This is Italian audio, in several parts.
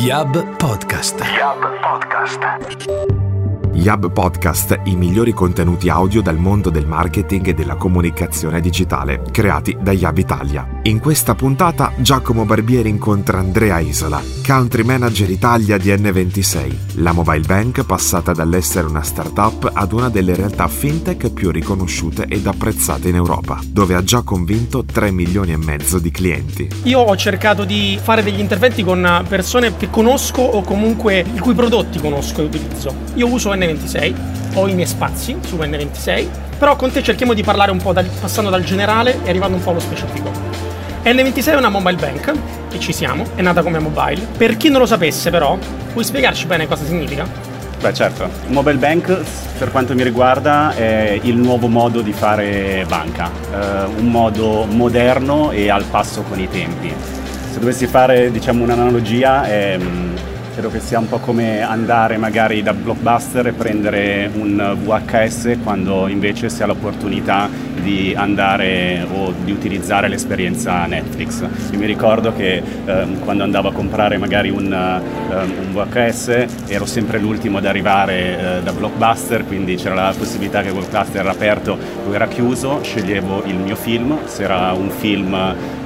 Yab Podcast. Yab Podcast. Yab Podcast, i migliori contenuti audio dal mondo del marketing e della comunicazione digitale, creati da Yab Italia. In questa puntata Giacomo Barbieri incontra Andrea Isola, Country Manager Italia di N26, la mobile bank passata dall'essere una startup ad una delle realtà fintech più riconosciute ed apprezzate in Europa, dove ha già convinto 3 milioni e mezzo di clienti. Io ho cercato di fare degli interventi con persone che conosco o comunque i cui prodotti conosco e utilizzo. Io uso N26 N26, ho i miei spazi su N26, però con te cerchiamo di parlare un po' dal, passando dal generale e arrivando un po' allo specifico. N26 è una mobile bank, e ci siamo, è nata come mobile. Per chi non lo sapesse però, puoi spiegarci bene cosa significa? Beh certo, mobile bank per quanto mi riguarda è il nuovo modo di fare banca, eh, un modo moderno e al passo con i tempi. Se dovessi fare diciamo un'analogia è Credo che sia un po' come andare magari da blockbuster e prendere un VHS quando invece si ha l'opportunità di andare o di utilizzare l'esperienza Netflix. Io mi ricordo che ehm, quando andavo a comprare magari un, um, un, VHS ero sempre l'ultimo ad arrivare eh, da blockbuster, quindi c'era la possibilità che blockbuster era aperto o era chiuso, sceglievo il mio film, se era un film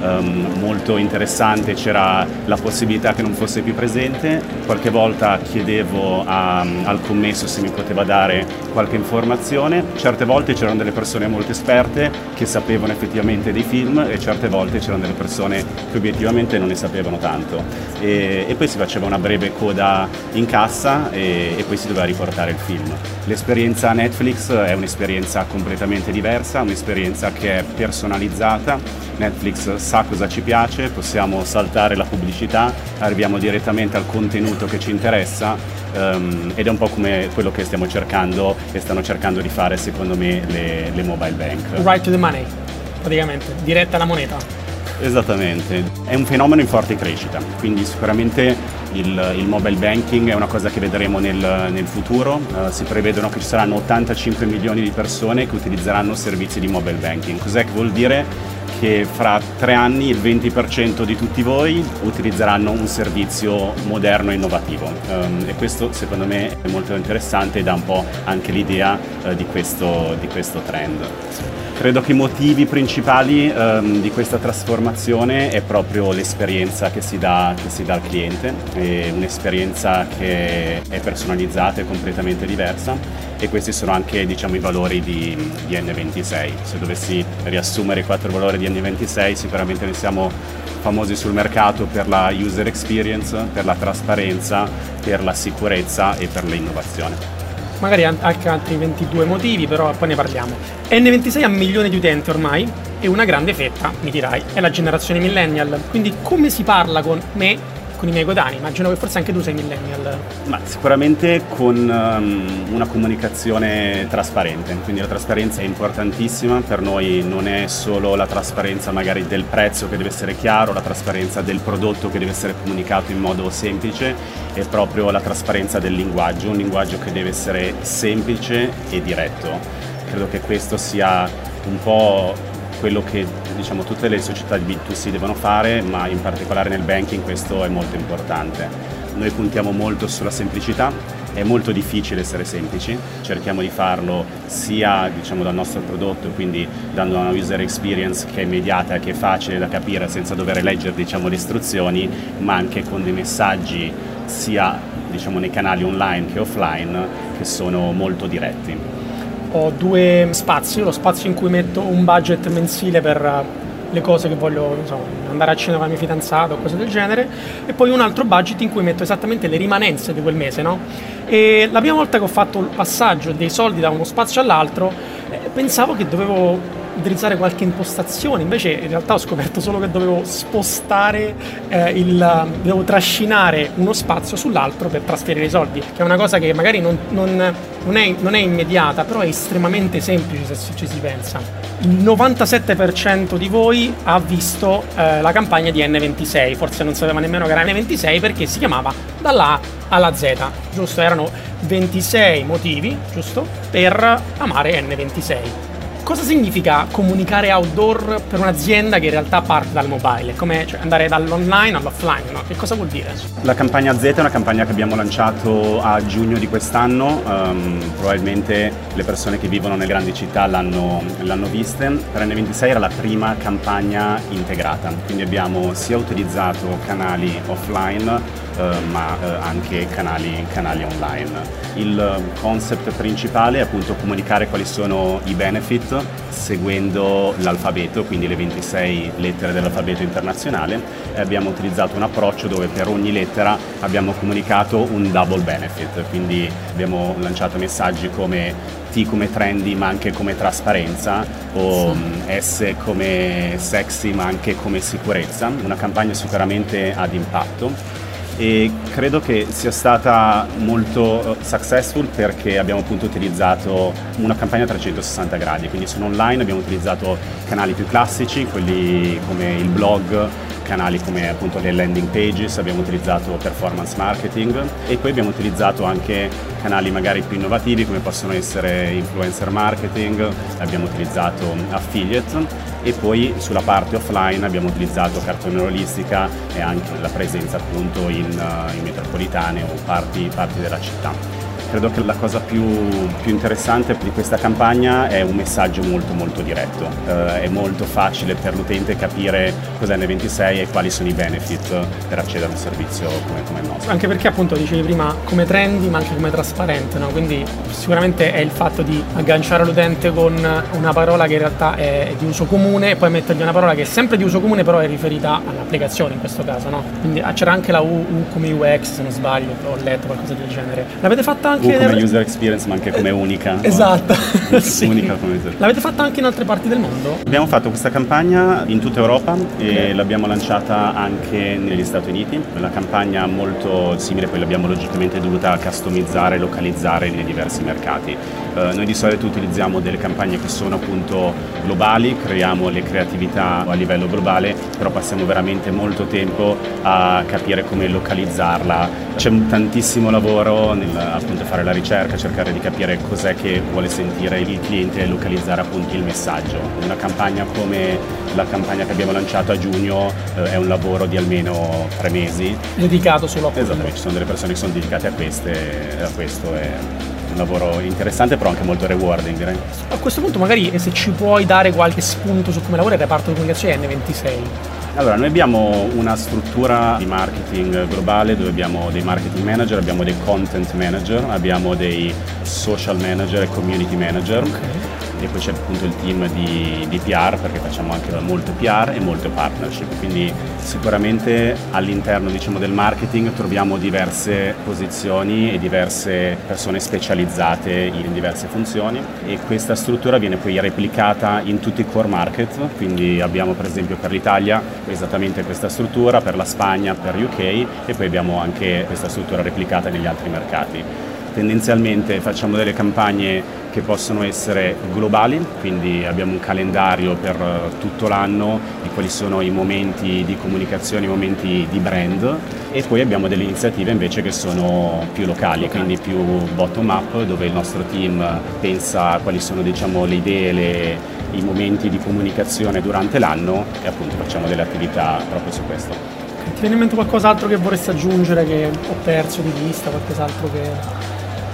um, molto interessante c'era la possibilità che non fosse più presente qualche volta chiedevo a, al commesso se mi poteva dare qualche informazione, certe volte c'erano delle persone molto esperte che sapevano effettivamente dei film e certe volte c'erano delle persone che obiettivamente non ne sapevano tanto. E, e poi si faceva una breve coda in cassa e, e poi si doveva riportare il film. L'esperienza Netflix è un'esperienza completamente diversa, un'esperienza che è personalizzata, Netflix sa cosa ci piace, possiamo saltare la pubblicità, arriviamo direttamente al contenuto contenuto che ci interessa um, ed è un po' come quello che stiamo cercando e stanno cercando di fare secondo me le, le mobile bank. Right to the money, praticamente, diretta alla moneta. Esattamente, è un fenomeno in forte crescita, quindi sicuramente il, il mobile banking è una cosa che vedremo nel, nel futuro, uh, si prevedono che ci saranno 85 milioni di persone che utilizzeranno servizi di mobile banking. Cos'è che vuol dire? che fra tre anni il 20% di tutti voi utilizzeranno un servizio moderno e innovativo um, e questo secondo me è molto interessante e dà un po' anche l'idea uh, di, questo, di questo trend. Credo che i motivi principali um, di questa trasformazione è proprio l'esperienza che si dà, che si dà al cliente, è un'esperienza che è personalizzata e completamente diversa. E questi sono anche diciamo, i valori di, di, N26. Se dovessi riassumere i quattro valori di N26 sicuramente ne siamo famosi sul mercato per la user experience, per la trasparenza, per la sicurezza e per l'innovazione magari anche altri 22 motivi, però poi ne parliamo. N26 ha milioni di utenti ormai e una grande fetta, mi dirai, è la generazione millennial. Quindi come si parla con me con i miei coetanei? Immagino che forse anche tu sei millennial. Ma sicuramente con um, una comunicazione trasparente, quindi la trasparenza è importantissima, per noi non è solo la trasparenza magari del prezzo che deve essere chiaro, la trasparenza del prodotto che deve essere comunicato in modo semplice, è proprio la trasparenza del linguaggio, un linguaggio che deve essere semplice e diretto. Credo che questo sia un po' quello che diciamo, tutte le società di B2C devono fare, ma in particolare nel banking questo è molto importante. Noi puntiamo molto sulla semplicità, è molto difficile essere semplici, cerchiamo di farlo sia diciamo, dal nostro prodotto, quindi dando una user experience che è immediata, che è facile da capire senza dover leggere diciamo, le istruzioni, ma anche con dei messaggi sia diciamo, nei canali online che offline che sono molto diretti ho due spazi, lo spazio in cui metto un budget mensile per eh, le cose che voglio insomma, andare a cena con la mia fidanzata o cose del genere e poi un altro budget in cui metto esattamente le rimanenze di quel mese no? e la prima volta che ho fatto il passaggio dei soldi da uno spazio all'altro eh, pensavo che dovevo utilizzare qualche impostazione, invece in realtà ho scoperto solo che dovevo spostare eh, il, dovevo trascinare uno spazio sull'altro per trasferire i soldi, che è una cosa che magari non, non, non, è, non è, immediata, però è estremamente semplice se ci si pensa. Il 97% di voi ha visto eh, la campagna di N26, forse non sapeva nemmeno che era N26 perché si chiamava dalla A alla Z, giusto? Erano 26 motivi, giusto? Per amare N26 Cosa significa comunicare outdoor per un'azienda che in realtà parte dal mobile? Come cioè, andare dall'online all'offline? No? Che cosa vuol dire? La campagna Z è una campagna che abbiamo lanciato a giugno di quest'anno, um, probabilmente le persone che vivono nelle grandi città l'hanno, l'hanno viste. Per N26 era la prima campagna integrata, quindi abbiamo sia utilizzato canali offline ma eh, anche canali, canali, online. Il concept principale è appunto comunicare quali sono i benefit seguendo l'alfabeto, quindi le 26 lettere dell'alfabeto internazionale e abbiamo utilizzato un approccio dove per ogni lettera abbiamo comunicato un double benefit, quindi abbiamo lanciato messaggi come T come trendy ma anche come trasparenza o sì. S come sexy ma anche come sicurezza, una campagna sicuramente ad impatto e credo che sia stata molto eh, successful perché abbiamo appunto utilizzato una campagna a 360 gradi, quindi sono online, abbiamo utilizzato canali più classici, quelli come il blog, canali come appunto le landing pages, abbiamo utilizzato performance marketing e poi abbiamo utilizzato anche canali magari più innovativi come possono essere influencer marketing, abbiamo utilizzato affiliate e poi sulla parte offline abbiamo utilizzato cartonerolistica e anche la presenza appunto in, uh, in metropolitane o parti, parti della città. Credo che la cosa più, più, interessante di questa campagna è un messaggio molto molto diretto. Eh, è molto facile per l'utente capire cos'è N26 e quali sono i benefit per accedere a un servizio come, come il nostro. Anche perché appunto dicevi prima come trendy ma anche come trasparente, no? quindi sicuramente è il fatto di agganciare l'utente con una parola che in realtà è di uso comune e poi mettergli una parola che è sempre di uso comune però è riferita all'applicazione in questo caso. No? Quindi ah, c'era anche la U, U come UX se non sbaglio, ho letto qualcosa del genere. L'avete fatta anche anche come user experience ma anche come unica. Esatto. sì. unica come user. L'avete fatta anche in altre parti del mondo? Abbiamo fatto questa campagna in tutta Europa okay. e l'abbiamo lanciata anche negli Stati Uniti. Una campagna molto simile, poi l'abbiamo logicamente dovuta customizzare e localizzare nei diversi mercati. Uh, noi di solito utilizziamo delle campagne che sono appunto globali, creiamo le creatività a livello globale, però passiamo veramente molto tempo a capire come localizzarla. C'è tantissimo lavoro nel appunto fare la ricerca, cercare di capire cos'è che vuole sentire il cliente e localizzare appunto il messaggio. Una campagna come la campagna che abbiamo lanciato a giugno eh, è un lavoro di almeno tre mesi. Dedicato solo a questo? Esatto, ci sono delle persone che sono dedicate a, queste, a questo. È un lavoro interessante però anche molto rewarding direi. A questo punto magari se ci puoi dare qualche spunto su come lavora il reparto di comunicazione N26. Allora, noi abbiamo una struttura di marketing globale dove abbiamo dei marketing manager, abbiamo dei content manager, abbiamo dei social manager e community manager. Okay e poi c'è appunto il team di, di, PR perché facciamo anche molto PR e molto partnership, quindi sicuramente all'interno diciamo, del marketing troviamo diverse posizioni e diverse persone specializzate in diverse funzioni. E questa struttura viene poi replicata in tutti i core market, quindi abbiamo per esempio per l'Italia esattamente questa struttura, per la Spagna, per UK e poi abbiamo anche questa struttura replicata negli altri mercati tendenzialmente facciamo delle campagne che possono essere globali, quindi abbiamo un calendario per eh, tutto l'anno di quali sono i momenti di comunicazione, i momenti di brand e poi abbiamo delle iniziative invece che sono più locali, quindi più bottom up dove il nostro team pensa quali sono diciamo, le idee, le, i momenti di comunicazione durante l'anno e appunto facciamo delle attività proprio su questo. Ti viene in mente qualcos'altro che vorresti aggiungere che ho perso di vista, qualcos'altro che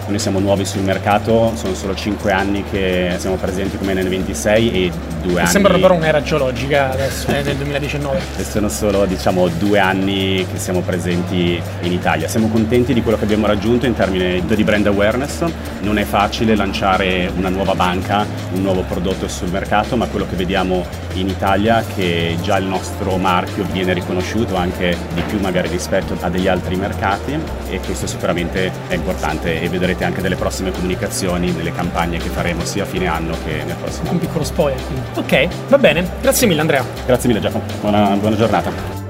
noi siamo nuovi sul mercato, sono solo 5 anni che siamo presenti come nel 26 e due anni... Sembra però un'era geologica adesso, eh, nel 2019. sono solo diciamo due anni che siamo presenti in Italia. Siamo contenti di quello che abbiamo raggiunto in termini di brand awareness. Non è facile lanciare una nuova banca, un nuovo prodotto sul mercato, ma quello che vediamo in Italia è che già il nostro marchio viene riconosciuto anche di più magari rispetto a degli altri mercati e questo sicuramente è importante e vedrete anche delle prossime comunicazioni, delle campagne che faremo sia a fine anno che nel prossimo. Un piccolo spoiler quindi. Ok, va bene. Grazie mille Andrea. Grazie mille Giacomo. Buona, buona giornata.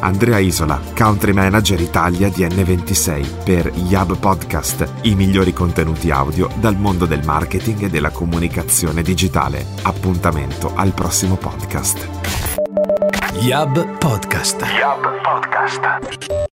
Andrea Isola, Country Manager Italia di N26 per Yab Podcast, i migliori contenuti audio dal mondo del marketing e della comunicazione digitale. Appuntamento al prossimo podcast. Yab Podcast. Yab Podcast.